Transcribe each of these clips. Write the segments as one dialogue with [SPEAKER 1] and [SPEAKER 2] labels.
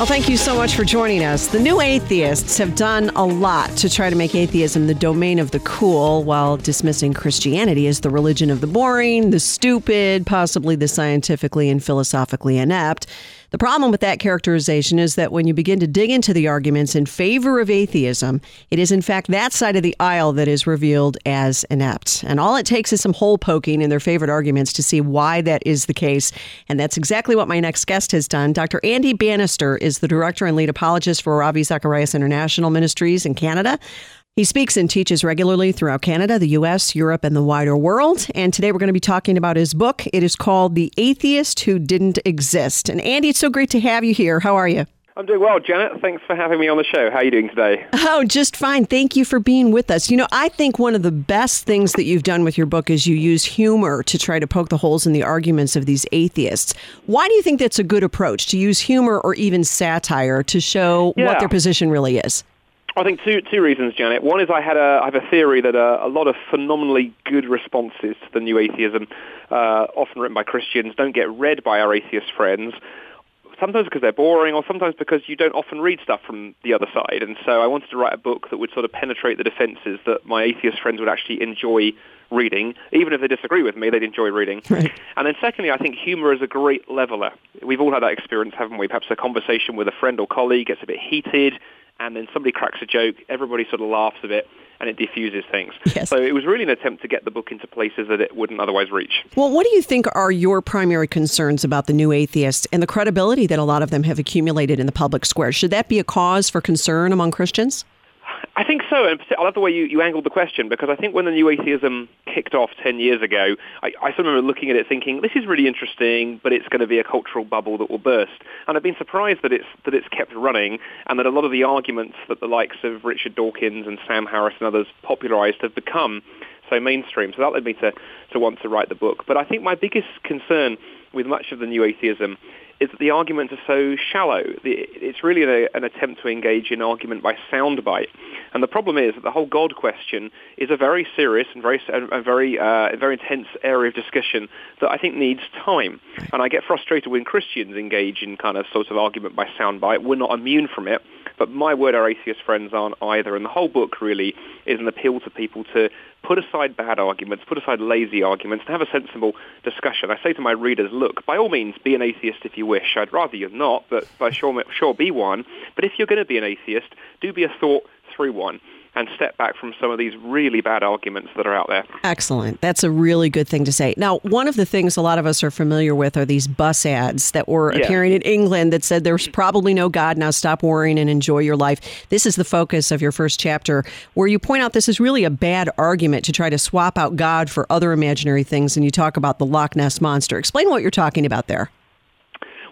[SPEAKER 1] Well, thank you so much for joining us. The new atheists have done a lot to try to make atheism the domain of the cool while dismissing Christianity as the religion of the boring, the stupid, possibly the scientifically and philosophically inept. The problem with that characterization is that when you begin to dig into the arguments in favor of atheism, it is in fact that side of the aisle that is revealed as inept. And all it takes is some hole poking in their favorite arguments to see why that is the case. And that's exactly what my next guest has done. Dr. Andy Bannister is the director and lead apologist for Ravi Zacharias International Ministries in Canada. He speaks and teaches regularly throughout Canada, the US, Europe, and the wider world. And today we're going to be talking about his book. It is called The Atheist Who Didn't Exist. And Andy, it's so great to have you here. How are you?
[SPEAKER 2] I'm doing well, Janet. Thanks for having me on the show. How are you doing today?
[SPEAKER 1] Oh, just fine. Thank you for being with us. You know, I think one of the best things that you've done with your book is you use humor to try to poke the holes in the arguments of these atheists. Why do you think that's a good approach to use humor or even satire to show
[SPEAKER 2] Yeah.
[SPEAKER 1] what their position really is?
[SPEAKER 2] I think two two reasons, Janet. One is I had a I have a theory that uh, a lot of phenomenally good responses to the new atheism, uh, often written by Christians, don't get read by our atheist friends. Sometimes because they're boring, or sometimes because you don't often read stuff from the other side. And so I wanted to write a book that would sort of penetrate the defences that my atheist friends would actually enjoy reading, even if they disagree with me, they'd enjoy reading.
[SPEAKER 1] Right.
[SPEAKER 2] And then secondly, I think humor is a great leveler. We've all had that experience, haven't we? Perhaps a conversation with a friend or colleague gets a bit heated, and then somebody cracks a joke, everybody sort of laughs a bit, and it diffuses things.
[SPEAKER 1] Yes.
[SPEAKER 2] So it was really an attempt to get the book into places that it wouldn't otherwise reach.
[SPEAKER 1] Well, what do you think are your primary concerns about the new atheists and the credibility that a lot of them have accumulated in the public square? Should that be a cause for concern among Christians?
[SPEAKER 2] I think so, and I love the way you, you angled the question because I think when the new atheism kicked off 10 years ago, I, I sort of remember looking at it thinking, this is really interesting, but it's going to be a cultural bubble that will burst. And I've been surprised that it's, that it's kept running and that a lot of the arguments that the likes of Richard Dawkins and Sam Harris and others popularized have become so mainstream. So that led me to, to want to write the book. But I think my biggest concern with much of the new atheism is that the arguments are so shallow. It's really an, an attempt to engage in argument by soundbite. And the problem is that the whole God question is a very serious and very, a very, uh, very intense area of discussion that I think needs time. And I get frustrated when Christians engage in kind of sort of argument by soundbite. We're not immune from it. But my word, our atheist friends aren't either. And the whole book really is an appeal to people to put aside bad arguments, put aside lazy arguments, and have a sensible discussion. I say to my readers, look, by all means, be an atheist if you wish. I'd rather you're not, but by sure, sure be one. But if you're going to be an atheist, do be a thought through one and step back from some of these really bad arguments that are out there.
[SPEAKER 1] Excellent. That's a really good thing to say. Now, one of the things a lot of us are familiar with are these bus ads that were
[SPEAKER 2] Yeah.
[SPEAKER 1] appearing in England that said there's probably no God, now stop worrying and enjoy your life. This is the focus of your first chapter, where you point out this is really a bad argument to try to swap out God for other imaginary things, and you talk about the Loch Ness Monster. Explain what you're talking about there.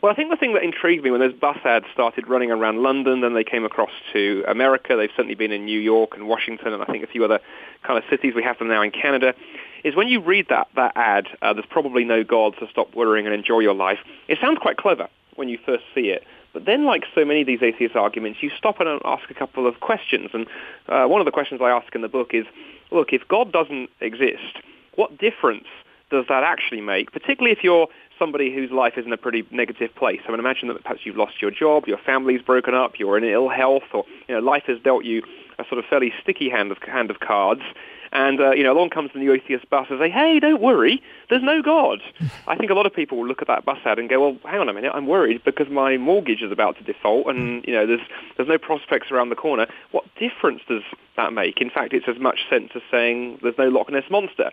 [SPEAKER 2] Well, I think the thing that intrigued me when those bus ads started running around London, then they came across to America. They've certainly been in New York and Washington, and I think a few other kind of cities. We have them now in Canada. Is when you read that that ad, uh, there's probably no God, so stop worrying and enjoy your life. It sounds quite clever when you first see it. But then, like so many of these atheist arguments, you stop and ask a couple of questions. And uh, one of the questions I ask in the book is, look, if God doesn't exist, what difference does that actually make? Particularly if you're somebody whose life is in a pretty negative place. I mean, imagine that perhaps you've lost your job, your family's broken up, you're in ill health, or you know, life has dealt you a sort of fairly sticky hand of hand of cards. And uh, you know, along comes the new atheist bus and say, "Hey, don't worry, there's no God." I think a lot of people will look at that bus ad and go, "Well, hang on a minute, I'm worried because my mortgage is about to default, and you know, there's there's no prospects around the corner. What difference does that make? In fact, it's as much sense as saying there's no Loch Ness monster,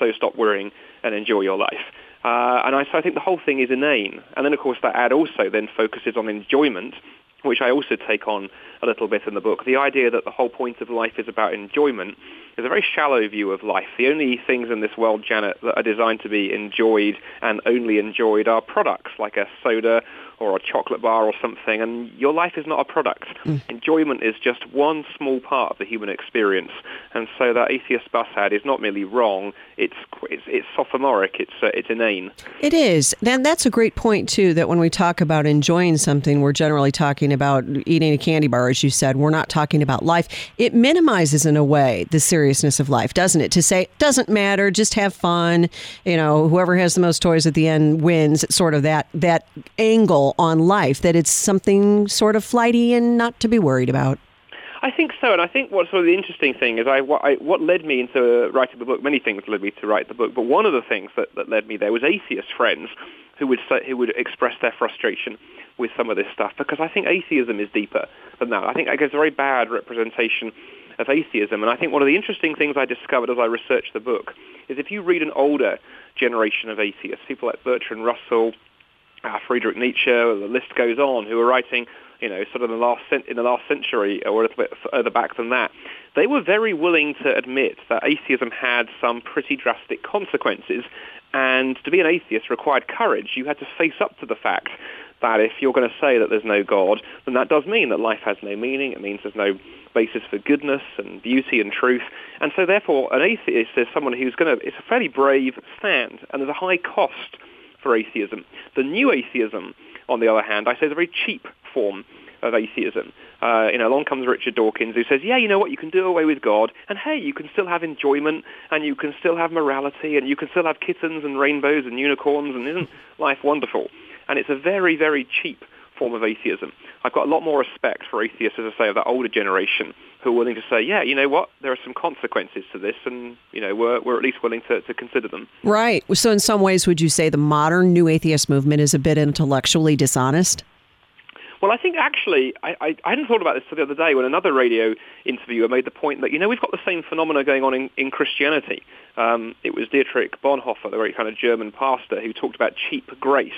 [SPEAKER 2] so stop worrying and enjoy your life." Uh, and I, so I think the whole thing is inane. And then, of course, that ad also then focuses on enjoyment, which I also take on a little bit in the book. The idea that the whole point of life is about enjoyment is a very shallow view of life. The only things in this world, Janet, that are designed to be enjoyed and only enjoyed are products like a soda or a chocolate bar or something, and your life is not a product. Mm. Enjoyment is just one small part of the human experience, and so that atheist bus ad is not merely wrong; it's it's, it's sophomoric, it's uh, it's inane.
[SPEAKER 1] It is. Then that's a great point too. That when we talk about enjoying something, we're generally talking about eating a candy bar, as you said. We're not talking about life. It minimizes, in a way, the seriousness of life, doesn't it? To say doesn't matter, just have fun. You know, whoever has the most toys at the end wins. It's sort of that that angle on life, that it's something sort of flighty and not to be worried about.
[SPEAKER 2] I think so, and I think what's sort of the interesting thing is I what, I, what led me into writing the book. Many things led me to write the book, but one of the things that, that led me there was atheist friends who would say, who would express their frustration with some of this stuff because I think atheism is deeper than that. I think it gives a very bad representation of atheism, and I think one of the interesting things I discovered as I researched the book is if you read an older generation of atheists, people like Bertrand Russell, uh, Friedrich Nietzsche, the list goes on, who were writing, you know, sort of in the last in the last century or a little bit further back than that, they were very willing to admit that atheism had some pretty drastic consequences, and to be an atheist required courage. You had to face up to the fact that if you're going to say that there's no God, then that does mean that life has no meaning. It means there's no basis for goodness and beauty and truth. And so therefore, an atheist is someone who's going to, it's a fairly brave stand, and there's a high cost for atheism. The new atheism, on the other hand, I say is a very cheap form of atheism. Uh, you know, along comes Richard Dawkins who says, yeah, you know what, you can do away with God, and hey, you can still have enjoyment, and you can still have morality, and you can still have kittens and rainbows and unicorns, and isn't life wonderful? And it's a very, very cheap form of atheism. I've got a lot more respect for atheists, as I say, of that older generation who are willing to say, yeah, you know what, there are some consequences to this, and you know we're, we're at least willing to, to consider them.
[SPEAKER 1] Right. So in some ways, would you say the modern new atheist movement is a bit intellectually dishonest?
[SPEAKER 2] Well, I think actually, I, I, I hadn't thought about this the other day when another radio interviewer made the point that, you know, we've got the same phenomena going on in, in Christianity. Um, it was Dietrich Bonhoeffer, the very kind of German pastor, who talked about cheap grace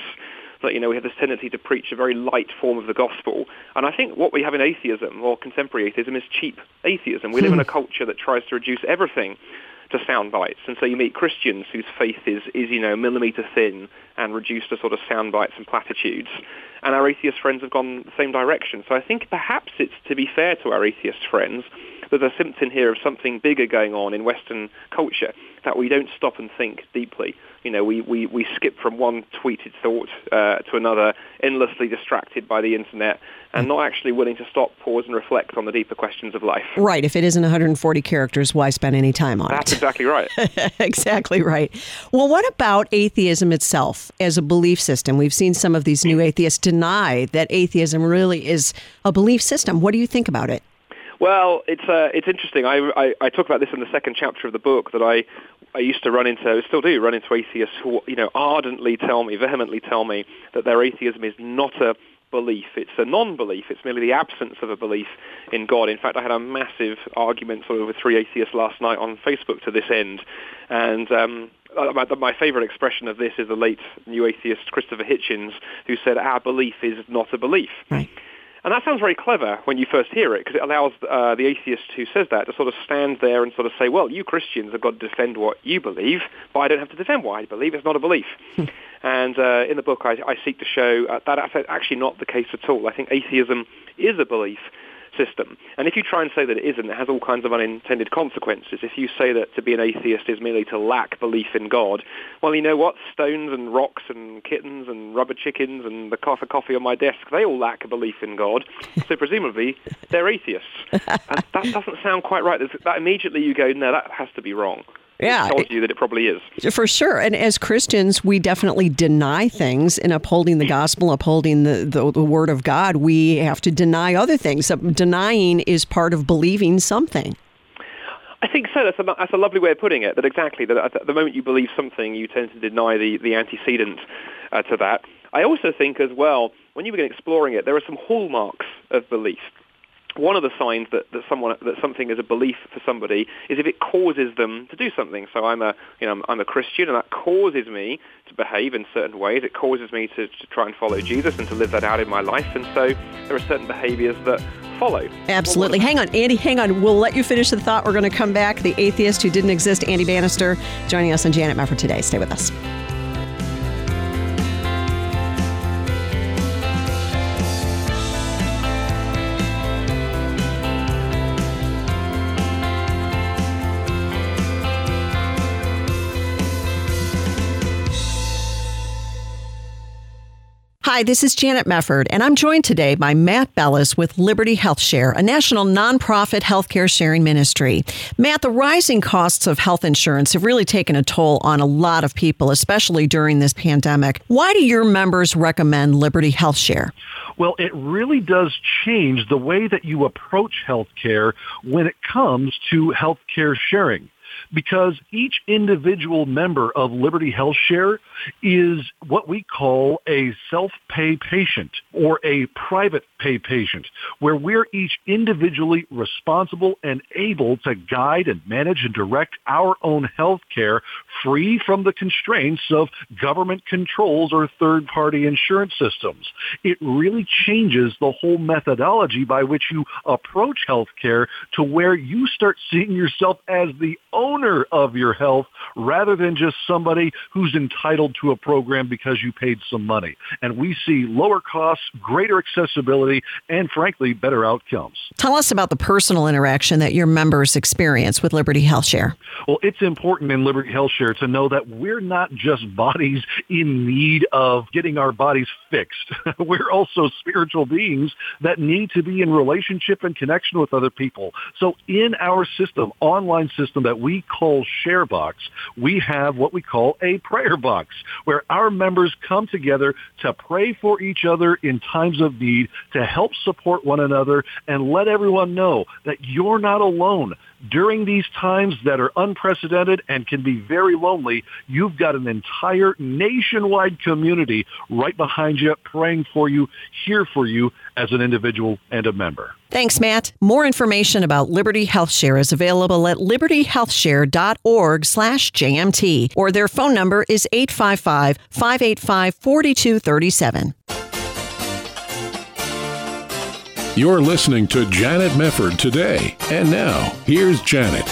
[SPEAKER 2] that you know we have this tendency to preach a very light form of the gospel. And I think what we have in atheism or contemporary atheism is cheap atheism. We live in a hmm. culture that tries to reduce everything to sound bites. And so you meet Christians whose faith is, is you know, millimeter thin and reduced to sort of sound bites and platitudes. And our atheist friends have gone the same direction. So I think perhaps it's, to be fair to our atheist friends, there's a symptom here of something bigger going on in Western culture that we don't stop and think deeply. You know, we, we, we skip from one tweeted thought uh, to another, endlessly distracted by the internet, and not actually willing to stop, pause, and reflect on the deeper questions of life.
[SPEAKER 1] Right. If it isn't 140 characters, why spend any time on
[SPEAKER 2] That's
[SPEAKER 1] it?
[SPEAKER 2] That's exactly right.
[SPEAKER 1] exactly right. Well, what about atheism itself as a belief system? We've seen some of these new atheists deny that atheism really is a belief system. What do you think about it?
[SPEAKER 2] Well, it's uh, it's interesting. I, I, I talk about this in the second chapter of the book that I I used to run into, still do run into atheists who you know ardently tell me, vehemently tell me that their atheism is not a belief. It's a non-belief. It's merely the absence of a belief in God. In fact, I had a massive argument sort of with three atheists last night on Facebook to this end. And um, my, my favorite expression of this is the late new atheist Christopher Hitchens, who said, our belief is not a belief.
[SPEAKER 1] Right.
[SPEAKER 2] And that sounds very clever when you first hear it, because it allows uh, the atheist who says that to sort of stand there and sort of say, well, you Christians have got to defend what you believe, but I don't have to defend what I believe. It's not a belief. and uh, in the book, I, I seek to show uh, that that's actually not the case at all. I think atheism is a belief system. And if you try and say that it isn't, it has all kinds of unintended consequences. If you say that to be an atheist is merely to lack belief in God, well, you know what? Stones and rocks and kittens and rubber chickens and the cup of coffee on my desk, they all lack a belief in God. So presumably they're atheists. And that doesn't sound quite right. That immediately you go, no, that has to be wrong
[SPEAKER 1] yeah,
[SPEAKER 2] tells you that it probably is.
[SPEAKER 1] For sure. And as Christians, we definitely deny things in upholding the gospel, upholding the, the, the word of God. We have to deny other things. So denying is part of believing something.
[SPEAKER 2] I think so. That's a, that's a lovely way of putting it. That exactly, that at the moment you believe something, you tend to deny the, the antecedent uh, to that. I also think as well, when you begin exploring it, there are some hallmarks of belief one of the signs that, that someone that something is a belief for somebody is if it causes them to do something. So I'm a you know I'm a Christian and that causes me to behave in certain ways. It causes me to, to try and follow Jesus and to live that out in my life. And so there are certain behaviors that follow.
[SPEAKER 1] Absolutely. Hang on, Andy, hang on. We'll let you finish the thought. We're going to come back. The atheist who didn't exist, Andy Bannister, joining us on Janet Mefford today. Stay with us. Hi, this is Janet Mefford, and I'm joined today by Matt Bellis with Liberty Health Share, a national nonprofit healthcare sharing ministry. Matt, the rising costs of health insurance have really taken a toll on a lot of people, especially during this pandemic. Why do your members recommend Liberty Health Share?
[SPEAKER 3] Well, it really does change the way that you approach healthcare when it comes to healthcare sharing because each individual member of Liberty Health Share is what we call a self-pay patient or a private pay patient, where we're each individually responsible and able to guide and manage and direct our own health care free from the constraints of government controls or third-party insurance systems. It really changes the whole methodology by which you approach health care to where you start seeing yourself as the owner of your health rather than just somebody who's entitled to a program because you paid some money. And we see lower costs, greater accessibility, and frankly, better outcomes.
[SPEAKER 1] Tell us about the personal interaction that your members experience with Liberty Health Share.
[SPEAKER 3] Well, it's important in Liberty Health Share to know that we're not just bodies in need of getting our bodies fixed. we're also spiritual beings that need to be in relationship and connection with other people. So in our system, online system that we call Share Box, we have what we call a prayer box where our members come together to pray for each other in times of need, to help support one another, and let everyone know that you're not alone. During these times that are unprecedented and can be very lonely, you've got an entire nationwide community right behind you, praying for you, here for you as an individual and a member.
[SPEAKER 1] Thanks, Matt. More information about Liberty Health Share is available at libertyhealthshare.org slash JMT, or their phone number is 855-585-4237.
[SPEAKER 4] You're listening to Janet Mefford today. And now, here's Janet.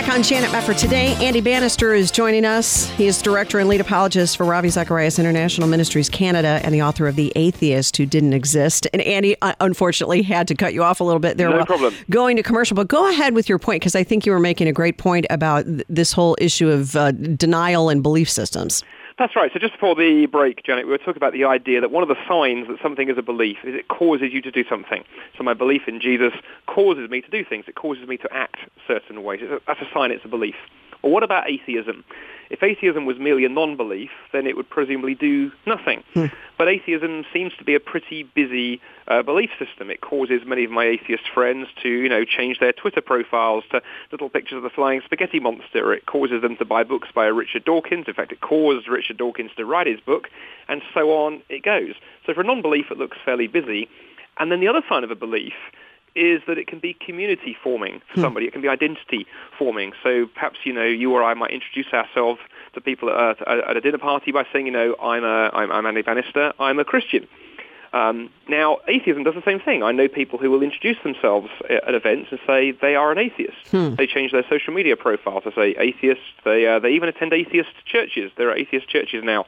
[SPEAKER 1] Back on Janet Mefford today. Andy Bannister is joining us. He is director and lead apologist for Ravi Zacharias International Ministries Canada and the author of The Atheist Who Didn't Exist. And Andy, uh, unfortunately, had to cut you off a little bit there.
[SPEAKER 2] No problem.
[SPEAKER 1] Going to commercial, but go ahead with your point because I think you were making a great point about th- this whole issue of uh, denial and belief systems.
[SPEAKER 2] That's right. So just before the break, Janet, we were talking about the idea that one of the signs that something is a belief is it causes you to do something. So my belief in Jesus causes me to do things. It causes me to act certain ways. That's a sign it's a belief. Well, what about atheism? If atheism was merely a non-belief, then it would presumably do nothing. Hmm. But atheism seems to be a pretty busy uh, belief system. It causes many of my atheist friends to, you know, change their Twitter profiles to little pictures of the flying spaghetti monster. It causes them to buy books by Richard Dawkins. In fact, it caused Richard Dawkins to write his book, and so on it goes. So for a non-belief, it looks fairly busy. And then the other sign of a belief is that it can be community forming for hmm. somebody. It can be identity forming. So perhaps, you know, you or I might introduce ourselves to people at, at a dinner party by saying, you know, I'm, a, I'm, I'm Andy Bannister, I'm a Christian. Um, now, atheism does the same thing. I know people who will introduce themselves at events and say they are an atheist. Hmm. They change their social media profile to say atheist. They, uh, they even attend atheist churches. There are atheist churches now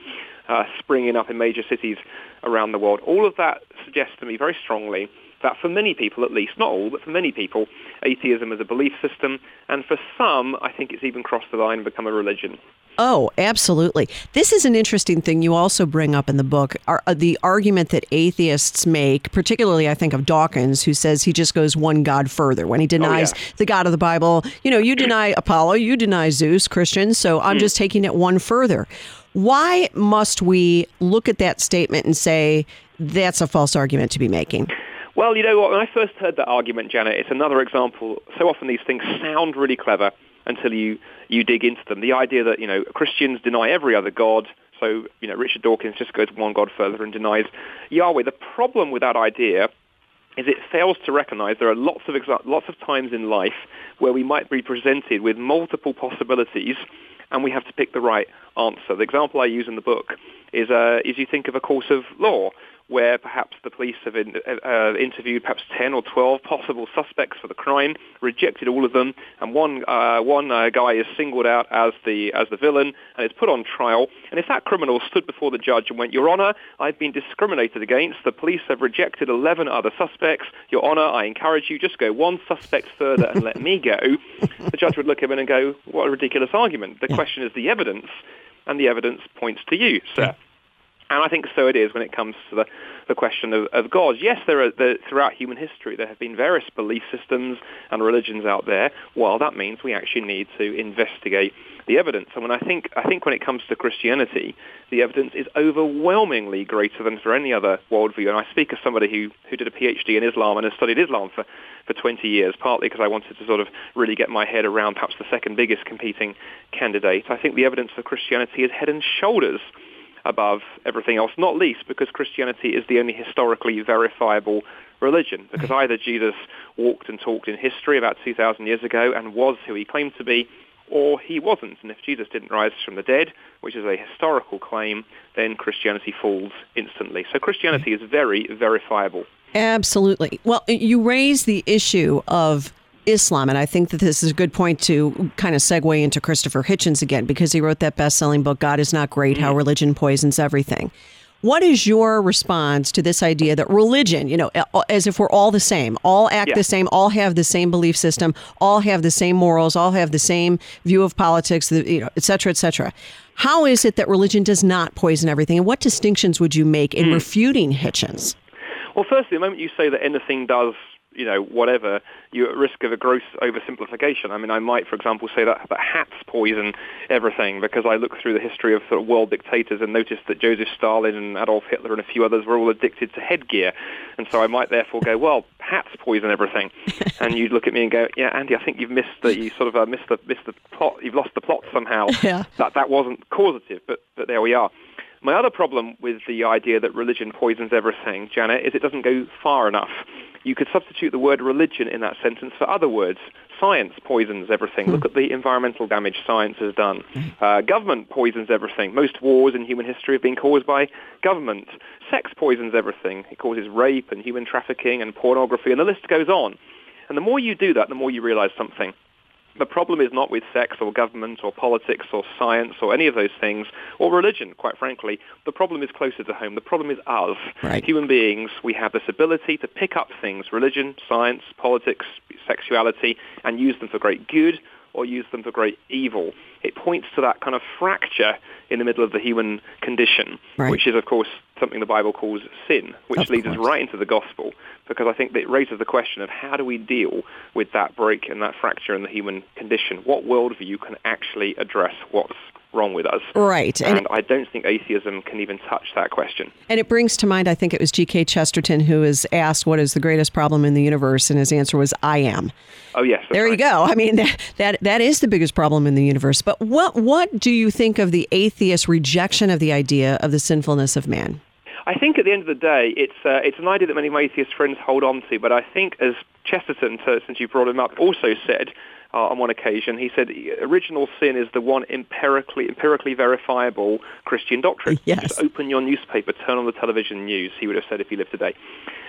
[SPEAKER 2] uh, springing up in major cities around the world. All of that suggests to me very strongly that for many people at least, not all, but for many people, atheism is a belief system, and for some, I think it's even crossed the line and become a religion.
[SPEAKER 1] Oh, absolutely. This is an interesting thing you also bring up in the book are, uh, the argument that atheists make, particularly I think of Dawkins, who says he just goes one God further when he denies oh, yeah. the God of the Bible. You know, you deny Apollo, you deny Zeus, Christians, so I'm mm. just taking it one further. Why must we look at that statement and say that's a false argument to be making?
[SPEAKER 2] Well, you know what? When I first heard that argument, Janet, it's another example. So often these things sound really clever until you, you dig into them. The idea that, you know, Christians deny every other God. So, you know, Richard Dawkins just goes one God further and denies Yahweh. The problem with that idea is it fails to recognize there are lots of exa- lots of times in life where we might be presented with multiple possibilities and we have to pick the right answer. The example I use in the book is, uh, is you think of a course of law where perhaps the police have in, uh, interviewed perhaps 10 or 12 possible suspects for the crime, rejected all of them, and one, uh, one uh, guy is singled out as the, as the villain and is put on trial. And if that criminal stood before the judge and went, Your Honor, I've been discriminated against, the police have rejected 11 other suspects, Your Honor, I encourage you, just go one suspect further and let me go, the judge would look at him and go, What a ridiculous argument. The question is the evidence, and the evidence points to you, sir. And I think so it is when it comes to the, the question of, of God. Yes, there are there, throughout human history there have been various belief systems and religions out there. Well, that means we actually need to investigate the evidence. And when I think I think when it comes to Christianity, the evidence is overwhelmingly greater than for any other worldview. And I speak as somebody who, who did a PhD in Islam and has studied Islam for, for 20 years, partly because I wanted to sort of really get my head around perhaps the second biggest competing candidate. I think the evidence for Christianity is head and shoulders above everything else, not least because Christianity is the only historically verifiable religion, mm. because either Jesus walked and talked in history about 2,000 years ago and was who he claimed to be, or he wasn't. And if Jesus didn't rise from the dead, which is a historical claim, then Christianity falls instantly. So Christianity is very verifiable.
[SPEAKER 1] Absolutely. Well, you raise the issue of Islam. And I think that this is a good point to kind of segue into Christopher Hitchens again, because he wrote that best selling book, God is Not Great How mm-hmm. Religion Poisons Everything. What is your response to this idea that religion, you know, as if we're all the same, all act
[SPEAKER 2] Yeah.
[SPEAKER 1] the same, all have the same belief system, all have the same morals, all have the same view of politics, you know, et cetera, et cetera. How is it that religion does not poison everything? And what distinctions would you make in hmm. refuting Hitchens?
[SPEAKER 2] Well, firstly, the moment you say that anything does, you know, whatever, you're at risk of a gross oversimplification. I mean, I might, for example, say that, that hats poison everything because I look through the history of sort of world dictators and noticed that Joseph Stalin and Adolf Hitler and a few others were all addicted to headgear. And so I might therefore go, well, hats poison everything. and you'd look at me and go, yeah, Andy, I think you've missed the, you sort of uh, missed the, missed the plot, you've lost the plot somehow.
[SPEAKER 1] Yeah.
[SPEAKER 2] That, that wasn't causative, but, but there we are. My other problem with the idea that religion poisons everything, Janet, is it doesn't go far enough. You could substitute the word religion in that sentence for other words. Science poisons everything. Look at the environmental damage science has done. Uh, government poisons everything. Most wars in human history have been caused by government. Sex poisons everything. It causes rape and human trafficking and pornography, and the list goes on. And the more you do that, the more you realize something. The problem is not with sex or government or politics or science or any of those things or religion, quite frankly. The problem is closer to home. The problem is us.
[SPEAKER 1] Right.
[SPEAKER 2] Human beings, we have this ability to pick up things, religion, science, politics, sexuality, and use them for great good or use them for great evil. It points to that kind of fracture in the middle of the human condition,
[SPEAKER 1] Right.
[SPEAKER 2] which is, of course, something the Bible calls sin, which
[SPEAKER 1] Of
[SPEAKER 2] leads us right into the gospel, because I think that it raises the question of how do we deal with that break and that fracture in the human condition? What worldview can actually address what's wrong with us?
[SPEAKER 1] Right. And-
[SPEAKER 2] And, I don't think atheism can even touch that question.
[SPEAKER 1] And it brings to mind, I think it was G.K. Chesterton who was asked, What is the greatest problem in the universe? And his answer was, I am.
[SPEAKER 2] Oh, yes.
[SPEAKER 1] There you go. I mean, that, that, that is the biggest problem in the universe. But what, what do you think of the atheist rejection of the idea of the sinfulness of man?
[SPEAKER 2] I think at the end of the day, it's uh, it's an idea that many of my atheist friends hold on to. But I think, as Chesterton, since you brought him up, also said uh, on one occasion, he said original sin is the one empirically empirically verifiable Christian doctrine.
[SPEAKER 1] Yes.
[SPEAKER 2] Just open your newspaper, turn on the television news. He would have said if he lived today,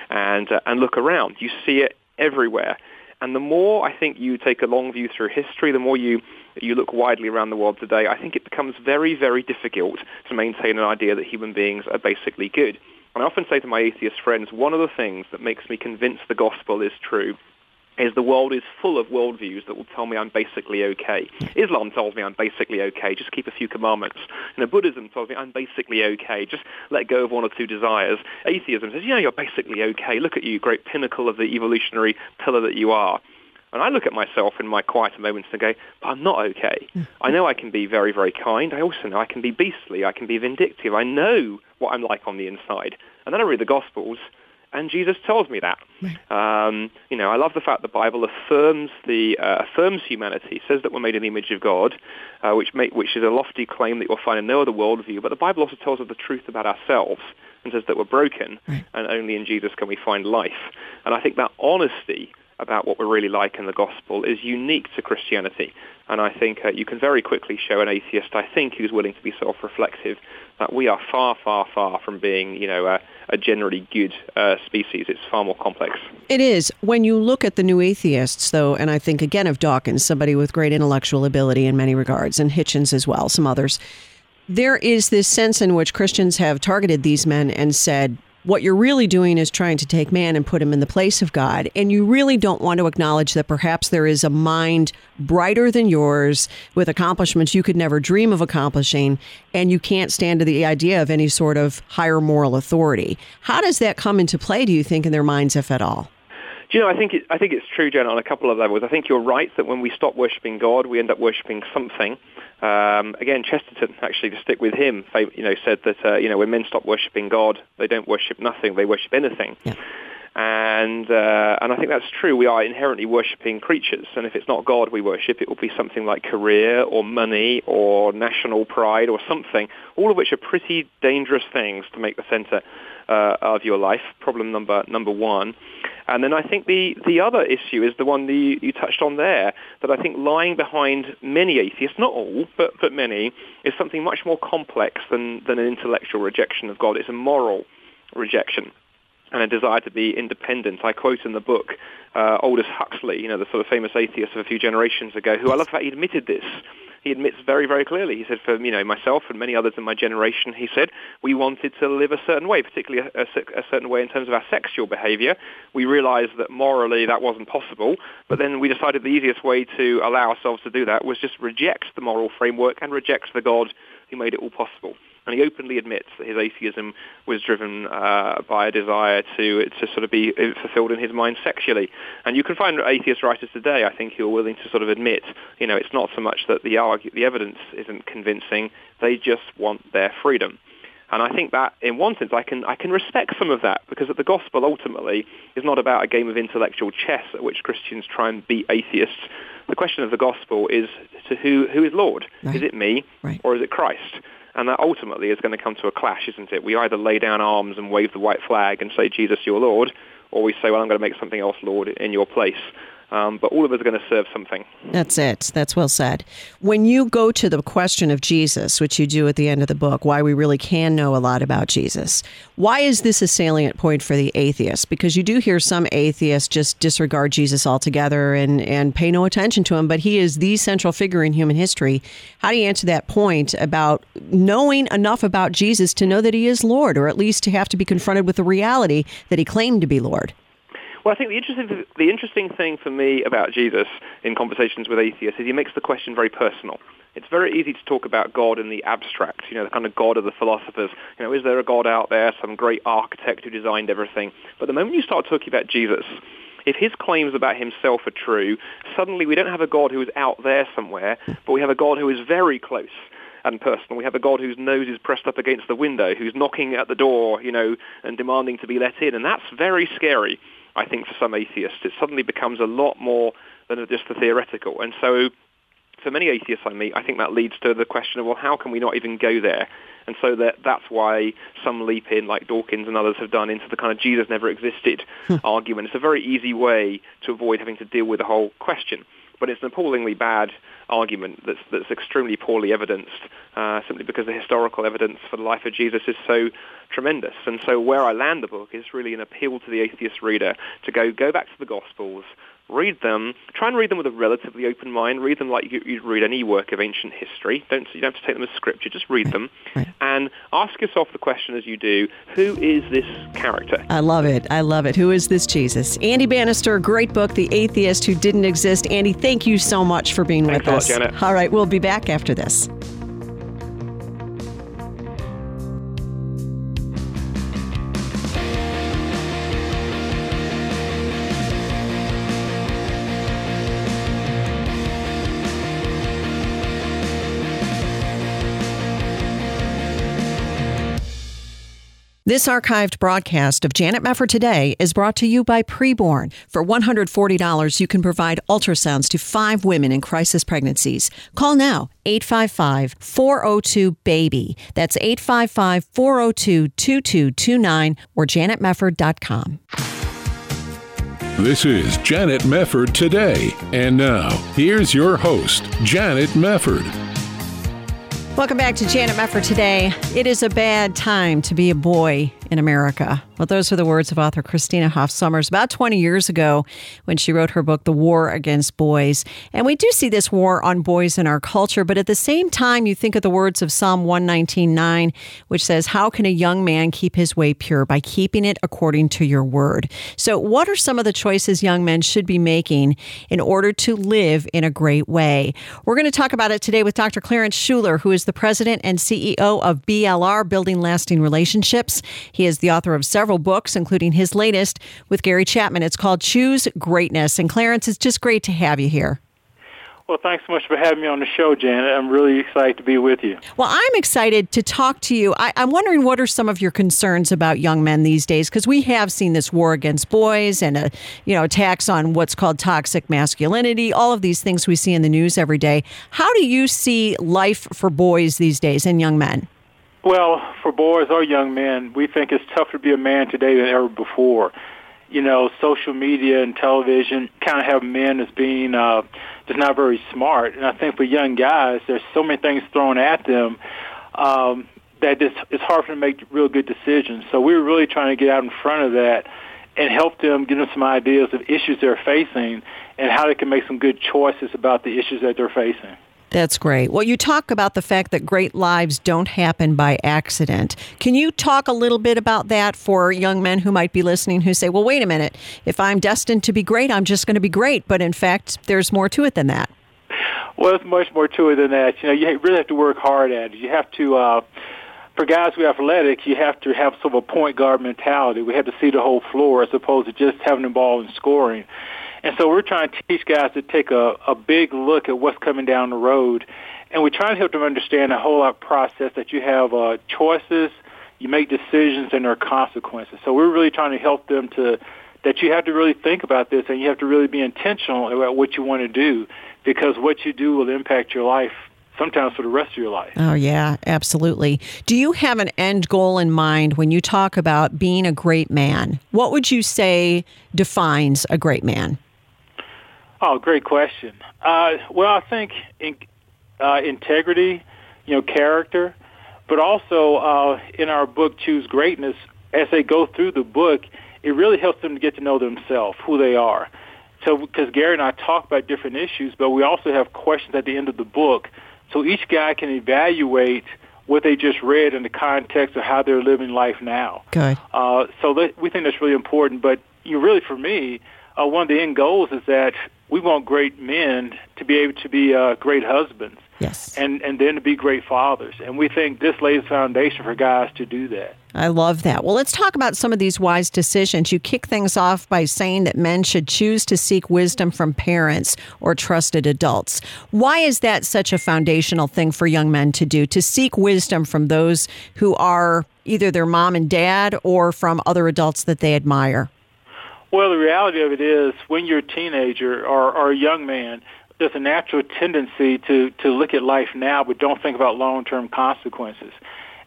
[SPEAKER 2] and uh, and look around. You see it everywhere. And the more I think you take a long view through history, the more you you look widely around the world today, I think it becomes very, very difficult to maintain an idea that human beings are basically good. And I often say to my atheist friends, one of the things that makes me convinced the gospel is true is the world is full of worldviews that will tell me I'm basically okay. Islam tells me I'm basically okay, just keep a few commandments. You know, Buddhism tells me I'm basically okay, just let go of one or two desires. Atheism says, know, you're basically okay. Look at you, great pinnacle of the evolutionary pillar that you are. And I look at myself in my quieter moments and go, but I'm not okay. I know I can be very, very kind. I also know I can be beastly. I can be vindictive. I know what I'm like on the inside. And then I read the Gospels, and Jesus tells me that. Um, you know, I love the fact the Bible affirms the uh, affirms humanity, says that we're made in the image of God, uh, which make, which is a lofty claim that you'll find in no other worldview. But the Bible also tells us the truth about ourselves. and says that we're broken, right. and only in Jesus can we find life. And I think that honesty about what we're really like in the gospel is unique to Christianity. And I think uh, you can very quickly show an atheist, I think, who's willing to be self-reflective, that we are far, far, far from being, you know, a, a generally good uh, species. It's far more complex.
[SPEAKER 1] It is. When you look at the new atheists, though, and I think again of Dawkins, somebody with great intellectual ability in many regards, and Hitchens as well, some others, there is this sense in which Christians have targeted these men and said, what you're really doing is trying to take man and put him in the place of God. And you really don't want to acknowledge that perhaps there is a mind brighter than yours with accomplishments you could never dream of accomplishing. And you can't stand to the idea of any sort of higher moral authority. How does that come into play, do you think, in their minds, if at all?
[SPEAKER 2] Do you know, I think it, I think it's true, Jen, on a couple of levels. I think you're right that when we stop worshiping God, we end up worshiping something. Um, again, Chesterton, actually, to stick with him, you know, said that uh, you know when men stop worshiping God, they don't worship nothing; they worship anything. Yeah. And uh, and I think that's true. We are inherently worshiping creatures, and if it's not God we worship, it will be something like career or money or national pride or something. All of which are pretty dangerous things to make the center uh, of your life. Problem number number one. And then I think the, the other issue is the one that you, you touched on there, that I think lying behind many atheists, not all, but, but many, is something much more complex than, than an intellectual rejection of God. It's a moral rejection and a desire to be independent. I quote in the book uh, Aldous Huxley, you know, the sort of famous atheist of a few generations ago, who I love that he admitted this he admits very, very clearly. He said, for you know myself and many others in my generation, he said we wanted to live a certain way, particularly a, a, a certain way in terms of our sexual behavior. We realized that morally that wasn't possible, but then we decided the easiest way to allow ourselves to do that was just reject the moral framework and reject the God who made it all possible and he openly admits that his atheism was driven uh, by a desire to to sort of be fulfilled in his mind sexually. And you can find atheist writers today, I think, who are willing to sort of admit, you know, it's not so much that the argue, the evidence isn't convincing; they just want their freedom. And I think that, in one sense, I can I can respect some of that because the gospel ultimately is not about a game of intellectual chess at which Christians try and beat atheists. The question of the gospel is to who who is Lord? Right. Is it me right. or is it Christ? And that ultimately is going to come to a clash, isn't it? We either lay down arms and wave the white flag and say, Jesus, your Lord, or we say, well, I'm going to make something else Lord in your place. Um, but all of us are going to serve something.
[SPEAKER 1] That's it. That's well said. When you go to the question of Jesus, which you do at the end of the book, why we really can know a lot about Jesus, why is this a salient point for the atheist? Because you do hear some atheists just disregard Jesus altogether and, and pay no attention to him, but he is the central figure in human history. How do you answer that point about knowing enough about Jesus to know that he is Lord, or at least to have to be confronted with the reality that he claimed to be Lord?
[SPEAKER 2] Well, I think the interesting, the interesting thing for me about Jesus in conversations with atheists is he makes the question very personal. It's very easy to talk about God in the abstract, you know, the kind of God of the philosophers. You know, is there a God out there, some great architect who designed everything? But the moment you start talking about Jesus, if his claims about himself are true, suddenly we don't have a God who is out there somewhere, but we have a God who is very close and personal. We have a God whose nose is pressed up against the window, who's knocking at the door, you know, and demanding to be let in. And that's very scary. I think, for some atheists. It suddenly becomes a lot more than just the theoretical. And so for many atheists I meet, I think that leads to the question of, well, how can we not even go there? And so that that's why some leap in, like Dawkins and others have done, into the kind of Jesus never existed hmm. argument. It's a very easy way to avoid having to deal with the whole question. But it's an appallingly bad argument that's, that's extremely poorly evidenced uh, simply because the historical evidence for the life of Jesus is so tremendous. And so where I land the book is really an appeal to the atheist reader to go, go back to the Gospels, read them. Try and read them with a relatively open mind. Read them like you, would read any work of ancient history. Don't you don't have to take them as scripture. Just read them, and ask yourself the question as you do: Who is this character?
[SPEAKER 1] I love it. I love it. Who is this Jesus? Andy Bannister, great book, The Atheist Who Didn't Exist. Andy, thank you so much for being
[SPEAKER 2] Thanks
[SPEAKER 1] with
[SPEAKER 2] us. Lot,
[SPEAKER 1] All right, we'll be back after this. This archived broadcast of Janet Mefford Today is brought to you by Preborn. For $140, you can provide ultrasounds to five women in crisis pregnancies. Call now, 855 402 BABY. That's 855 402 2229 or janetmefford.com.
[SPEAKER 4] This is Janet Mefford Today. And now, here's your host, Janet Mefford.
[SPEAKER 1] Welcome back to Janet Mefford today. It is a bad time to be a boy in America. Well, those are the words of author Christina Hoff Sommers about 20 years ago when she wrote her book, The War Against Boys. And we do see this war on boys in our culture, but at the same time, you think of the words of Psalm 119.9, which says, How can a young man keep his way pure? By keeping it according to your word. So, what are some of the choices young men should be making in order to live in a great way? We're going to talk about it today with Dr. Clarence Shuler, who is the president and CEO of BLR, Building Lasting Relationships. He is the author of several books, including his latest with Gary Chapman. It's called Choose Greatness. And Clarence, it's just great to have you here.
[SPEAKER 5] Well, thanks so much for having me on the show, Janet. I'm really excited to be with you.
[SPEAKER 1] Well, I'm excited to talk to you. I, am wondering what are some of your concerns about young men these days? Because we have seen this war against boys and a, you know attacks on what's called toxic masculinity. All of these things we see in the news every day. How do you see life for boys these days and young men?
[SPEAKER 5] Well, for boys or young men, we think it's tougher to be a man today than ever before. You know, social media and television kind of have men as being uh, just not very smart. And I think for young guys, there's so many things thrown at them um, that it's, it's hard for them to make real good decisions. So we were really trying to get out in front of that and help them, give them some ideas of issues they're facing and how they can make some good choices about the issues that they're facing.
[SPEAKER 1] That's great. Well, you talk about the fact that great lives don't happen by accident. Can you talk a little bit about that for young men who might be listening who say, well, wait a minute, if I'm destined to be great, I'm just going to be great. But in fact, there's more to it than that.
[SPEAKER 5] Well, there's much more to it than that. You know, you really have to work hard at it. You have to, uh, for guys who are athletic, you have to have sort of a point guard mentality. We have to see the whole floor as opposed to just having the ball and scoring. And so we're trying to teach guys to take a, a big look at what's coming down the road. And we're trying to help them understand the whole lot process that you have uh, choices, you make decisions, and there are consequences. So we're really trying to help them to that you have to really think about this and you have to really be intentional about what you want to do because what you do will impact your life sometimes for the rest of your life.
[SPEAKER 1] Oh, yeah, absolutely. Do you have an end goal in mind when you talk about being a great man? What would you say defines a great man?
[SPEAKER 5] Oh, great question. Uh, well, I think in, uh, integrity, you know, character, but also uh, in our book, Choose Greatness, as they go through the book, it really helps them to get to know themselves, who they are. So, because Gary and I talk about different issues, but we also have questions at the end of the book, so each guy can evaluate what they just read in the context of how they're living life now.
[SPEAKER 1] Good.
[SPEAKER 5] Uh, so that, we think that's really important. But you really, for me, uh, one of the end goals is that we want great men to be able to be uh, great husbands.
[SPEAKER 1] Yes.
[SPEAKER 5] And and then to be great fathers. And we think this lays the foundation for guys to do that.
[SPEAKER 1] I love that. Well, let's talk about some of these wise decisions. You kick things off by saying that men should choose to seek wisdom from parents or trusted adults. Why is that such a foundational thing for young men to do? To seek wisdom from those who are either their mom and dad or from other adults that they admire?
[SPEAKER 5] Well, the reality of it is, when you're a teenager or, or a young man, there's a natural tendency to to look at life now, but don't think about long-term consequences.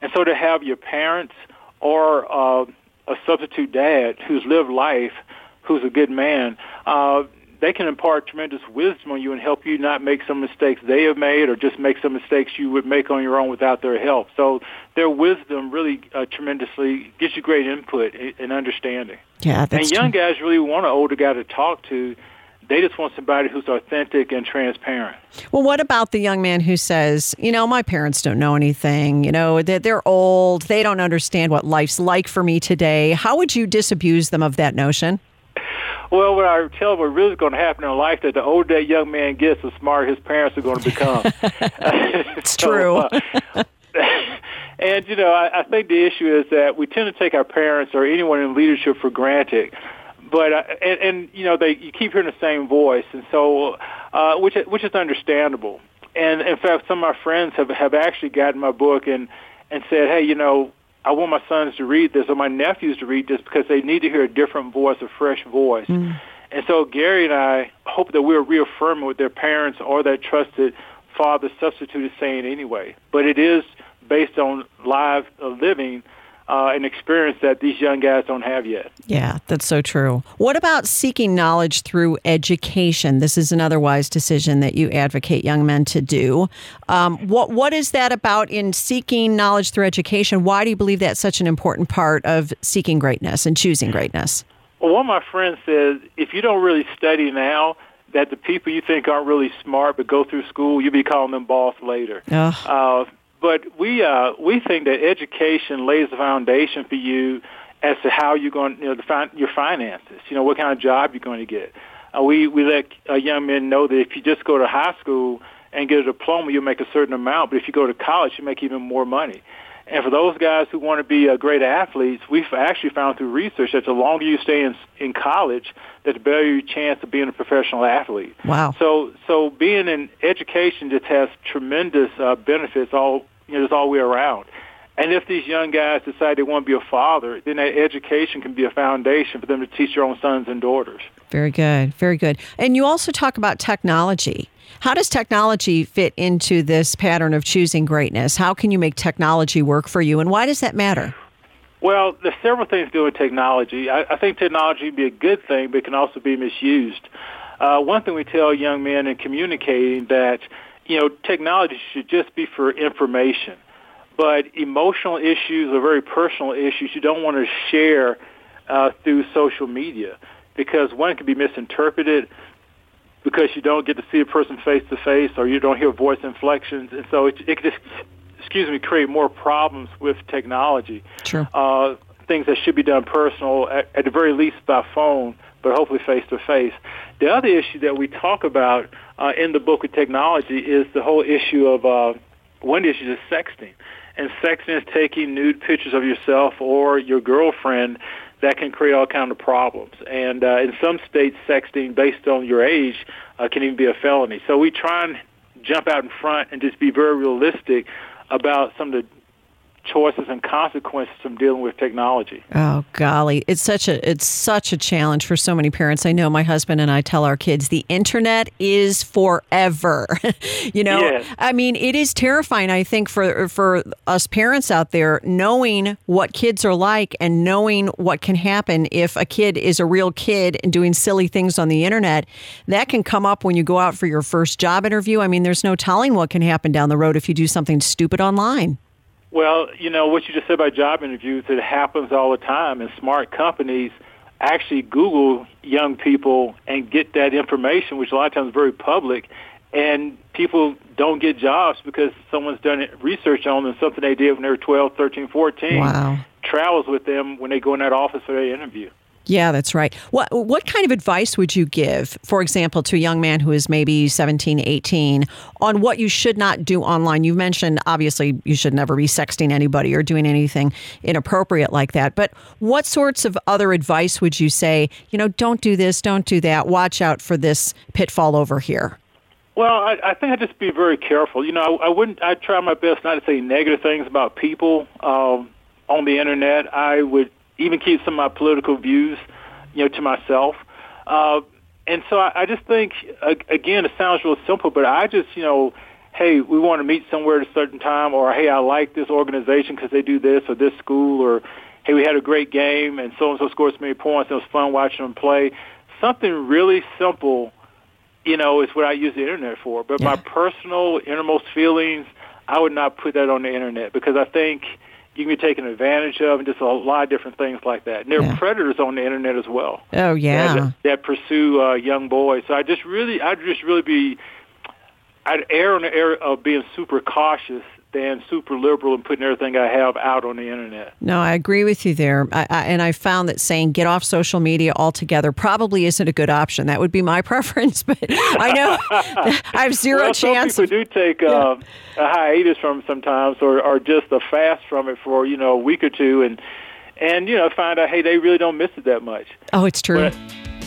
[SPEAKER 5] And so, to have your parents or uh, a substitute dad who's lived life, who's a good man, uh, they can impart tremendous wisdom on you and help you not make some mistakes they have made or just make some mistakes you would make on your own without their help. So their wisdom really uh, tremendously gives you great input and understanding.
[SPEAKER 1] Yeah,
[SPEAKER 5] that's And young true. guys really want an older guy to talk to. They just want somebody who's authentic and transparent.
[SPEAKER 1] Well, what about the young man who says, you know, my parents don't know anything, you know, they're, they're old, they don't understand what life's like for me today. How would you disabuse them of that notion?
[SPEAKER 5] Well, what I tell them what really is going to happen in life that the older that young man gets, the smarter his parents are going to become.
[SPEAKER 1] it's so, true.
[SPEAKER 5] Uh, and you know, I, I think the issue is that we tend to take our parents or anyone in leadership for granted. But uh, and, and you know, they you keep hearing the same voice, and so uh, which which is understandable. And in fact, some of my friends have have actually gotten my book and and said, hey, you know, I want my sons to read this or my nephews to read this because they need to hear a different voice, a fresh voice.
[SPEAKER 1] Mm.
[SPEAKER 5] And so Gary and I hope that we're reaffirming what their parents or their trusted father substitute is saying anyway. But it is based on live uh, living uh, an experience that these young guys don't have yet.
[SPEAKER 1] Yeah, that's so true. What about seeking knowledge through education? This is another wise decision that you advocate young men to do. Um, what What is that about in seeking knowledge through education? Why do you believe that's such an important part of seeking greatness and choosing greatness?
[SPEAKER 5] Well, one of my friends says if you don't really study now, that the people you think aren't really smart but go through school, you'll be calling them boss later. Uh, but we uh, we think that education lays the foundation for you as to how you're going, to, you know, the fin- your finances. You know, what kind of job you're going to get. Uh, we we let uh, young men know that if you just go to high school and get a diploma, you'll make a certain amount. But if you go to college, you make even more money. And for those guys who want to be uh, great athletes, we've actually found through research that the longer you stay in, in college, that the better your chance of being a professional athlete.
[SPEAKER 1] Wow.
[SPEAKER 5] So, so being in education just has tremendous uh, benefits all you know, just all the way around. And if these young guys decide they want to be a father, then that education can be a foundation for them to teach their own sons and daughters.
[SPEAKER 1] Very good. Very good. And you also talk about technology. How does technology fit into this pattern of choosing greatness? How can you make technology work for you? And why does that matter?
[SPEAKER 5] Well, there's several things to do with technology. I, I think technology would be a good thing, but it can also be misused. Uh, one thing we tell young men in communicating that you know, technology should just be for information. But emotional issues or very personal issues you don't want to share uh, through social media because one can be misinterpreted because you don't get to see a person face to face or you don't hear voice inflections. And so it, it just, excuse me, create more problems with technology.
[SPEAKER 1] True.
[SPEAKER 5] Uh, things that should be done personal, at, at the very least by phone, but hopefully face to face. The other issue that we talk about uh, in the book of technology is the whole issue of uh, one issue is sexting, and sexting is taking nude pictures of yourself or your girlfriend that can create all kinds of problems. And uh, in some states, sexting based on your age uh, can even be a felony. So we try and jump out in front and just be very realistic about some of the choices and consequences from dealing with technology.
[SPEAKER 1] Oh golly, it's such a it's such a challenge for so many parents. I know my husband and I tell our kids the internet is forever. you know,
[SPEAKER 5] Yes.
[SPEAKER 1] I mean, it is terrifying. I think for for us parents out there, knowing what kids are like and knowing what can happen if a kid is a real kid and doing silly things on the internet, that can come up when you go out for your first job interview. I mean, there's no telling what can happen down the road if you do something stupid online.
[SPEAKER 5] Well, you know, what you just said about job interviews, it happens all the time, and smart companies actually Google young people and get that information, which a lot of times is very public, and people don't get jobs because someone's done research on them, something they did when they were 12, 13, 14,
[SPEAKER 1] Wow.
[SPEAKER 5] travels with them when they go in that office for their interview.
[SPEAKER 1] Yeah, that's right. What what kind of advice would you give, for example, to a young man who is maybe 17, 18 on what you should not do online? You mentioned obviously you should never be sexting anybody or doing anything inappropriate like that. But what sorts of other advice would you say, you know, don't do this, don't do that. Watch out for this pitfall over here.
[SPEAKER 5] Well, I, I think I'd just be very careful. You know, I, I wouldn't. I try my best not to say negative things about people um, on the internet. I would even keep some of my political views, you know, to myself. Uh, and so I, I just think, again, it sounds real simple, but I just, you know, hey, we want to meet somewhere at a certain time, or hey, I like this organization because they do this, or this school, or hey, we had a great game, and so and so scored so many points, and it was fun watching them play. Something really simple you know, is what I use the internet for. But my personal innermost feelings, I would not put that on the internet because I think you can be taken advantage of and just a lot of different things like that. And there are predators on the internet as well.
[SPEAKER 1] Oh yeah.
[SPEAKER 5] That, that pursue uh, young boys. So I just really, I'd just really be, I'd err on the area of being super cautious than super liberal and putting everything I have out on the internet.
[SPEAKER 1] No, I agree with you there. I, I, and I found that saying get off social media altogether probably isn't a good option. That would be my preference, but I know I have zero
[SPEAKER 5] well,
[SPEAKER 1] chance
[SPEAKER 5] some
[SPEAKER 1] of.
[SPEAKER 5] people do take uh, a hiatus from it sometimes, or, or just a fast from it for you know a week or two, and and you know find out hey they really don't miss it that much.
[SPEAKER 1] Oh, it's true.
[SPEAKER 5] But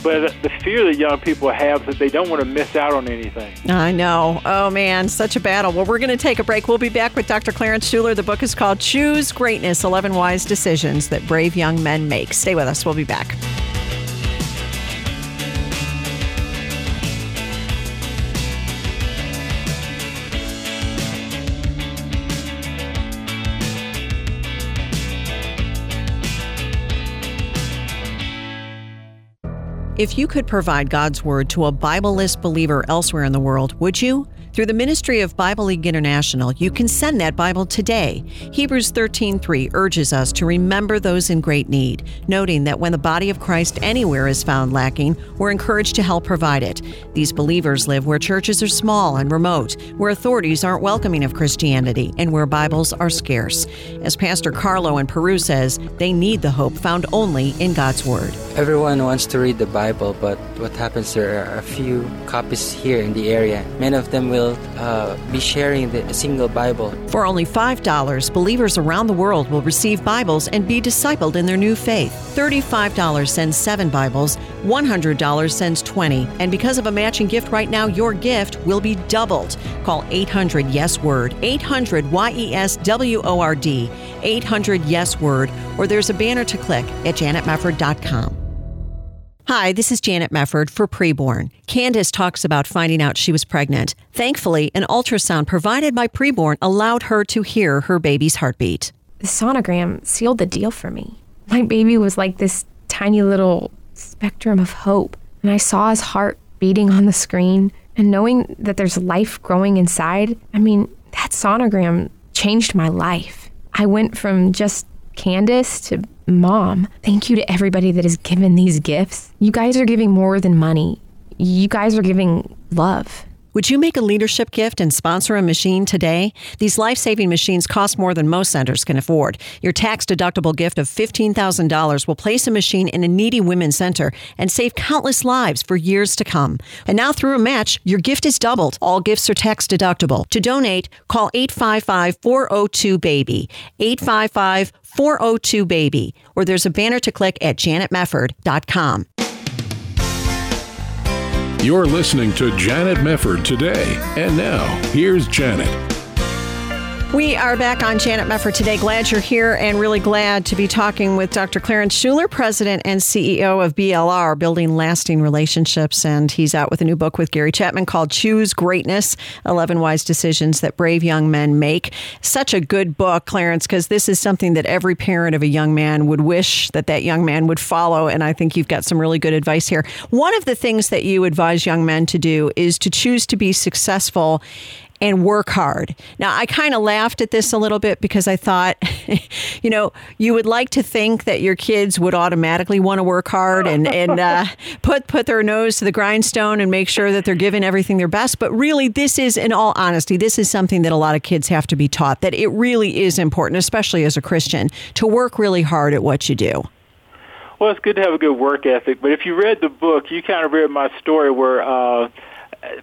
[SPEAKER 5] But the fear that young people have that they don't want to miss out on anything.
[SPEAKER 1] I know. Oh, man, such a battle. Well, we're going to take a break. We'll be back with Dr. Clarence Shuler. The book is called Choose Greatness 11 Wise Decisions That Brave Young Men Make. Stay with us. We'll be back. If you could provide God's Word to a Bibleless believer elsewhere in the world, would you? Through the ministry of Bible League International, you can send that Bible today. Hebrews 13:3 urges us to remember those in great need, noting that when the body of Christ anywhere is found lacking, we're encouraged to help provide it. These believers live where churches are small and remote, where authorities aren't welcoming of Christianity, and where Bibles are scarce. As Pastor Carlo in Peru says, they need the hope found only in God's Word.
[SPEAKER 6] Everyone wants to read the Bible, but what happens there are a few copies here in the area. Many of them will uh, be sharing the, single Bible.
[SPEAKER 1] For only $5, believers around the world will receive Bibles and be discipled in their new faith. $35 sends seven Bibles, $100 sends 20. And because of a matching gift right now, your gift will be doubled. Call 800 Yes Word, 800 Y E S W O R D, 800 Yes Word, or there's a banner to click at janetmefford.com. Hi, this is Janet Mefford for Preborn. Candace talks about finding out she was pregnant. Thankfully, an ultrasound provided by Preborn allowed her to hear her baby's heartbeat.
[SPEAKER 7] The sonogram sealed the deal for me. My baby was like this tiny little spectrum of hope, and I saw his heart beating on the screen. And knowing that there's life growing inside, I mean, that sonogram changed my life. I went from just Candace to mom. Thank you to everybody that has given these gifts. You guys are giving more than money, you guys are giving love.
[SPEAKER 1] Would you make a leadership gift and sponsor a machine today? These life saving machines cost more than most centers can afford. Your tax deductible gift of $15,000 will place a machine in a needy women's center and save countless lives for years to come. And now, through a match, your gift is doubled. All gifts are tax deductible. To donate, call 855 402 BABY. 855 402 BABY. Or there's a banner to click at janetmefford.com.
[SPEAKER 4] You're listening to Janet Mefford today. And now, here's Janet.
[SPEAKER 1] We are back on Janet Mefford today. Glad you're here and really glad to be talking with Dr. Clarence Shuler, President and CEO of BLR, Building Lasting Relationships. And he's out with a new book with Gary Chapman called Choose Greatness 11 Wise Decisions That Brave Young Men Make. Such a good book, Clarence, because this is something that every parent of a young man would wish that that young man would follow. And I think you've got some really good advice here. One of the things that you advise young men to do is to choose to be successful and work hard. Now, I kind of laughed at this a little bit because I thought, you know, you would like to think that your kids would automatically want to work hard and and uh, put put their nose to the grindstone and make sure that they're giving everything their best. But really, this is, in all honesty, this is something that a lot of kids have to be taught that it really is important, especially as a Christian, to work really hard at what you do.
[SPEAKER 5] Well, it's good to have a good work ethic, but if you read the book, you kind of read my story where. Uh,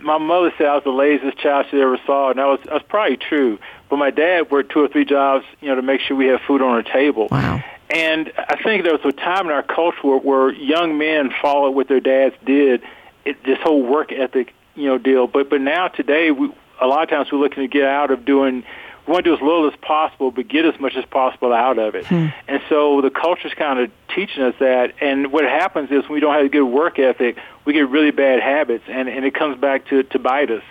[SPEAKER 5] my mother said I was the laziest child she ever saw, and that was that's probably true. But my dad worked two or three jobs, you know, to make sure we had food on our table.
[SPEAKER 1] Wow.
[SPEAKER 5] And I think there was a time in our culture where, where young men followed what their dads did, it, this whole work ethic, you know, deal. But but now today, we, a lot of times we're looking to get out of doing we want to do as little as possible, but get as much as possible out of it. Hmm. And so the culture's kind of teaching us that. And what happens is when we don't have a good work ethic, we get really bad habits, and, and it comes back to, to bite us.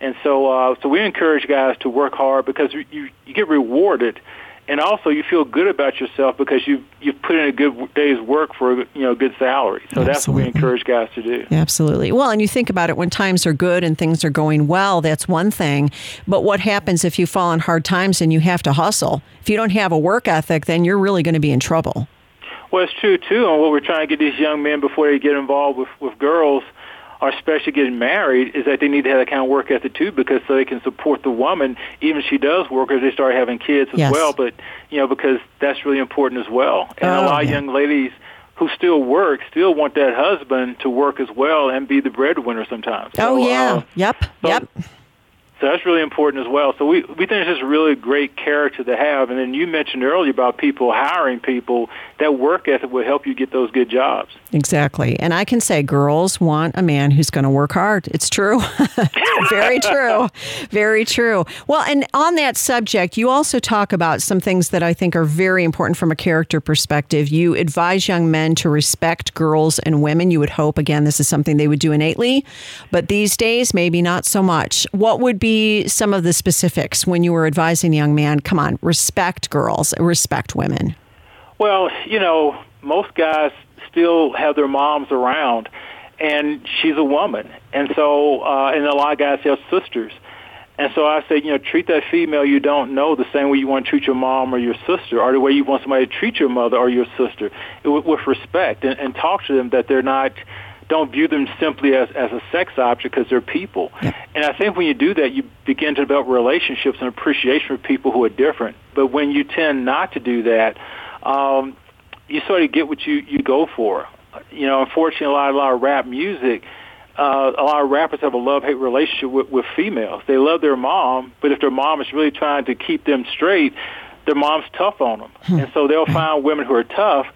[SPEAKER 5] And so, uh, so we encourage guys to work hard because you, you get rewarded and also you feel good about yourself because you you've put in a good day's work for you know a good salary. So Absolutely. that's what we encourage guys to do.
[SPEAKER 1] Absolutely. Well, and you think about it when times are good and things are going well, that's one thing. But what happens if you fall on hard times and you have to hustle? If you don't have a work ethic, then you're really going to be in trouble.
[SPEAKER 5] Well, it's true too. And what we're trying to get these young men before they get involved with with girls or especially getting married, is that they need to have that kind of work ethic too, because so they can support the woman, even if she does work, or they start having kids as
[SPEAKER 1] yes.
[SPEAKER 5] well. But you know, because that's really important as well. And oh, a lot yeah. of young ladies who still work still want that husband to work as well and be the breadwinner sometimes.
[SPEAKER 1] Oh, so, yeah, uh, yep,
[SPEAKER 5] so,
[SPEAKER 1] yep.
[SPEAKER 5] So that's really important as well. So we we think it's just really great character to have. And then you mentioned earlier about people hiring people. That work ethic will help you get those good jobs.
[SPEAKER 1] Exactly. And I can say girls want a man who's going to work hard. It's true. Very true. Very true. Well, and on that subject, you also talk about some things that I think are very important from a character perspective. You advise young men to respect girls and women. You would hope, again, this is something they would do innately, but these days, maybe not so much. What would be some of the specifics when you were advising young man, come on, respect girls, respect women?
[SPEAKER 5] Well, you know, most guys still have their moms around, and she's a woman, and so uh, and a lot of guys have sisters. And so I said, you know, treat that female you don't know the same way you want to treat your mom or your sister, or the way you want somebody to treat your mother or your sister, with, with respect, and, and talk to them that they're not, don't view them simply as, as a sex object because they're people. Yeah. And I think when you do that, you begin to develop relationships and appreciation for people who are different. But when you tend not to do that, um, you sort of get what you you go for. You know, unfortunately, a lot a lot of rap music. Uh, a lot of rappers have a love-hate relationship with, with females. They love their mom, but if their mom is really trying to keep them straight, their mom's tough on them, hmm. and so they'll find women who are tough,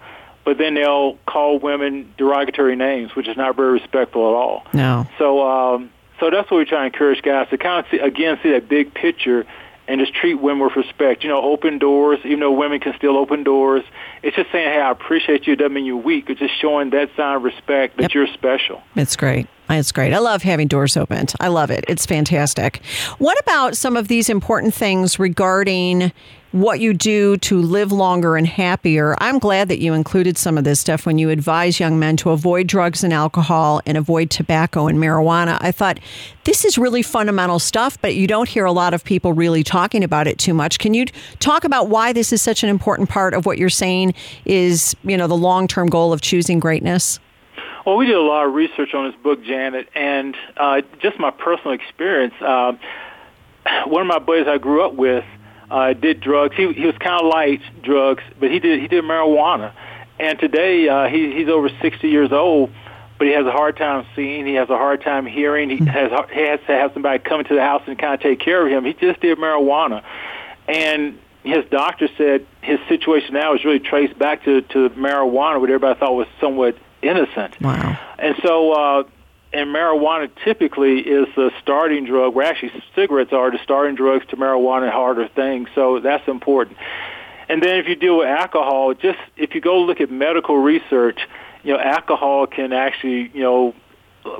[SPEAKER 5] but then they'll call women derogatory names, which is not very respectful at all.
[SPEAKER 1] No.
[SPEAKER 5] So, um, so that's what we try to encourage guys to kind of see again, see that big picture and just treat women with respect. You know, open doors, even though women can still open doors. It's just saying, hey, I appreciate you. It doesn't mean you're weak. It's just showing that sign of respect that yep. you're special.
[SPEAKER 1] It's great. It's great. I love having doors opened. I love it. It's fantastic. What about some of these important things regarding what you do to live longer and happier. I'm glad that you included some of this stuff when you advise young men to avoid drugs and alcohol and avoid tobacco and marijuana. I thought this is really fundamental stuff, but you don't hear a lot of people really talking about it too much. Can you talk about why this is such an important part of what you're saying is, you know, the long-term goal of choosing greatness?
[SPEAKER 5] Well, we did a lot of research on this book, Janet, and uh, just my personal experience. Uh, one of my buddies I grew up with uh, did drugs. He he was kind of light drugs, but he did he did marijuana. And today uh, he he's over 60 years old, but he has a hard time seeing. He has a hard time hearing. He has he has to have somebody come into the house and kind of take care of him. He just did marijuana, and his doctor said his situation now is really traced back to to marijuana, what everybody thought was somewhat innocent.
[SPEAKER 1] Wow.
[SPEAKER 5] And so uh, and marijuana typically is the starting drug, where actually cigarettes are the starting drugs to marijuana and harder things. So that's important. And then if you deal with alcohol, just if you go look at medical research, you know, alcohol can actually, you know,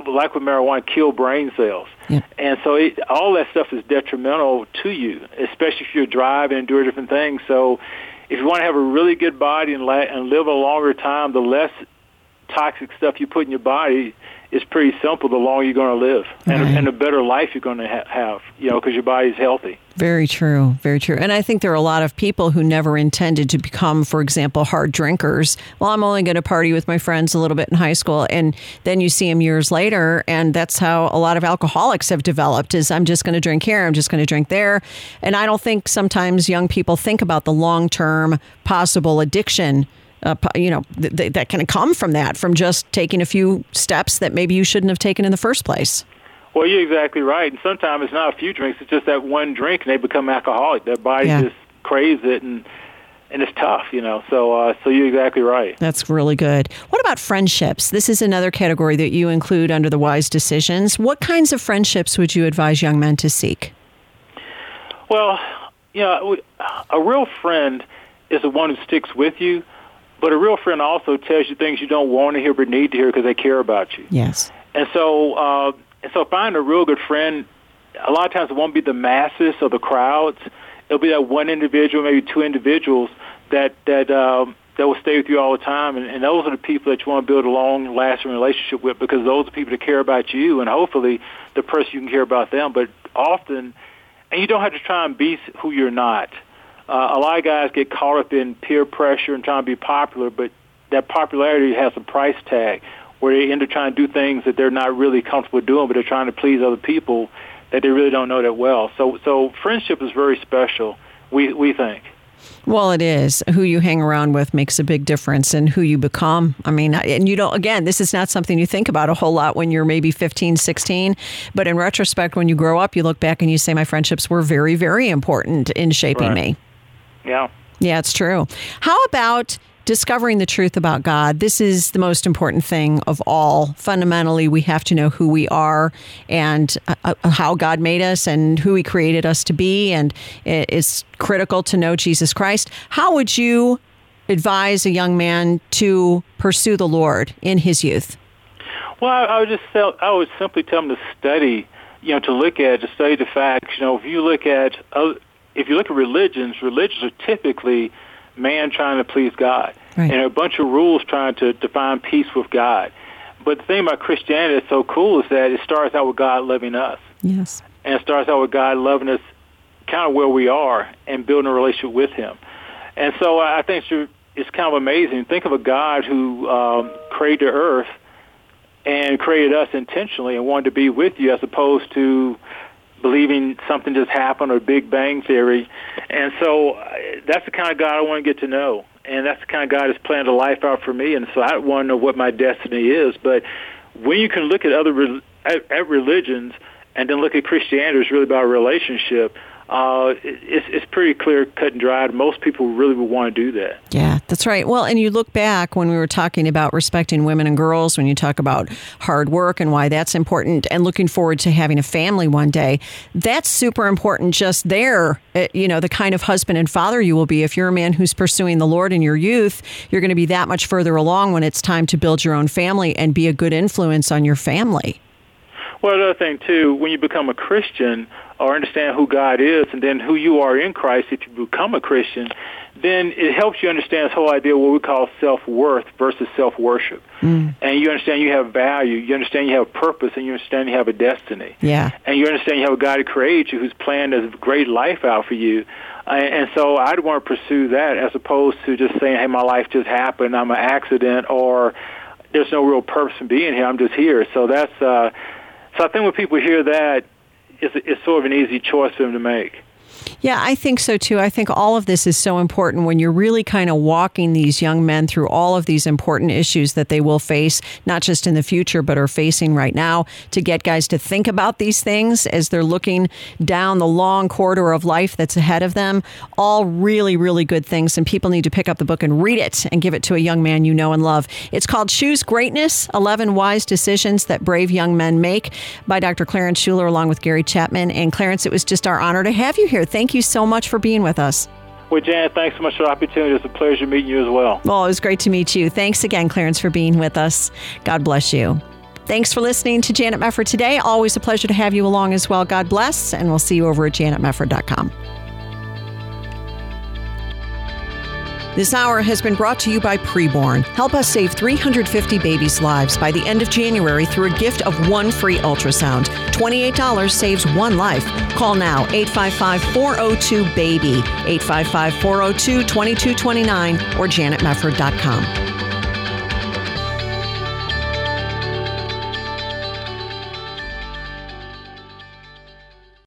[SPEAKER 5] like with marijuana, kill brain cells. Yeah. And so it, all that stuff is detrimental to you, especially if you're driving and doing different things. So if you want to have a really good body and, la- and live a longer time, the less toxic stuff you put in your body, it's pretty simple. The longer you're going to live, and, right. and the better life you're going to ha- have, you know, because your body's healthy.
[SPEAKER 1] Very true, very true. And I think there are a lot of people who never intended to become, for example, hard drinkers. Well, I'm only going to party with my friends a little bit in high school, and then you see them years later, and that's how a lot of alcoholics have developed. Is I'm just going to drink here, I'm just going to drink there, and I don't think sometimes young people think about the long term possible addiction uh, you know, th- th- that can come from that, from just taking a few steps that maybe you shouldn't have taken in the first place.
[SPEAKER 5] Well, you're exactly right. And sometimes it's not a few drinks; it's just that one drink, and they become alcoholic. Their body yeah. just craves it, and and it's tough, you know. So, uh, so you're exactly right.
[SPEAKER 1] That's really good. What about friendships? This is another category that you include under the wise decisions. What kinds of friendships would you advise young men to seek?
[SPEAKER 5] Well, you know, a real friend is the one who sticks with you but a real friend also tells you things you don't want to hear but need to hear because they care about you.
[SPEAKER 1] Yes.
[SPEAKER 5] And so, uh, and so find a real good friend. A lot of times it won't be the masses or the crowds. It'll be that one individual, maybe two individuals that that um, that will stay with you all the time. And, and those are the people that you want to build a long-lasting relationship with because those are the people that care about you, and hopefully the person you can care about them. But often, and you don't have to try and be who you're not uh, a lot of guys get caught up in peer pressure and trying to be popular, but that popularity has a price tag where they end up trying to do things that they're not really comfortable doing, but they're trying to please other people that they really don't know that well. So, so friendship is very special. We we think.
[SPEAKER 1] Well, it is. Who you hang around with makes a big difference in who you become. I mean, and you don't, again, this is not something you think about a whole lot when you're maybe 15, 16. But in retrospect, when you grow up, you look back and you say, my friendships were very, very important in shaping
[SPEAKER 5] Right.
[SPEAKER 1] me.
[SPEAKER 5] Yeah.
[SPEAKER 1] Yeah, it's true. How about discovering the truth about God? This is the most important thing of all. Fundamentally, we have to know who we are and uh, uh, how God made us and who He created us to be. And it's critical to know Jesus Christ. How would you advise a young man to pursue the Lord in his youth?
[SPEAKER 5] Well, I, would just tell, I would simply tell them to study, you know, to look at, to study the facts. You know, if you look at, if you look at religions, religions are typically man trying to please God,
[SPEAKER 1] Right.
[SPEAKER 5] and a bunch of rules trying to, find peace with God. But the thing about Christianity that's so cool is that it starts out with God loving us,
[SPEAKER 1] Yes.
[SPEAKER 5] and it starts out with God loving us, kind of where we are, and building a relationship with Him. And so I think it's, it's kind of amazing. Think of a God who um, created the earth and created us intentionally and wanted to be with you as opposed to believing something just happened or Big Bang Theory. And so uh, that's the kind of God I want to get to know. And that's the kind of God that's planned a life out for me. And so I want to know what my destiny is. But when you can look at other at, at religions and then look at Christianity, it's really about a relationship. Uh, it's, it's pretty clear, cut and dried. Most people really would want to do that.
[SPEAKER 1] Yeah, that's right. Well, and you look back when we were talking about respecting women and girls, when you talk about hard work and why that's important, and looking forward to having a family one day, that's super important just there. Uh, You know, the kind of husband and father you will be. If you're a man who's pursuing the Lord in your youth, you're going to be that much further along when it's time to build your own family and be a good influence on your family.
[SPEAKER 5] Well, another thing too, when you become a Christian or understand who God is, and then who you are in Christ, if you become a Christian, then it helps you understand this whole idea of what we call self-worth versus self-worship. And you understand you have value, you understand you have purpose, and you understand you have a destiny.
[SPEAKER 1] Yeah.
[SPEAKER 5] And you understand you have a God who created you, who's planned a great life out for you. And and so I'd want to pursue that as opposed to just saying, "Hey, my life just happened. I'm an accident," or "There's no real purpose in being here. I'm just here." So that's uh, so I think when people hear that, it's, it's sort of an easy choice for him to make.
[SPEAKER 1] Yeah, I think so too. I think all of this is so important when you're really kind of walking these young men through all of these important issues that they will face, not just in the future, but are facing right now, to get guys to think about these things as they're looking down the long corridor of life that's ahead of them. All really, really good things. And people need to pick up the book and read it and give it to a young man you know and love. It's called Choose Greatness 11 Wise Decisions That Brave Young Men Make by Dr. Clarence Shuler, along with Gary Chapman. And Clarence, it was just our honor to have you here. Thank you so much for being with us.
[SPEAKER 5] Well, Janet, thanks so much for the opportunity. It's a pleasure meeting you as well.
[SPEAKER 1] Well, it was great to meet you. Thanks again, Clarence, for being with us. God bless you. Thanks for listening to Janet Mefford today. Always a pleasure to have you along as well. God bless, and we'll see you over at janetmefford.com. This hour has been brought to you by Preborn. Help us save 350 babies' lives by the end of January through a gift of one free ultrasound. $28 saves one life. Call now 855 402 BABY, 855 402 2229, or janetmefford.com.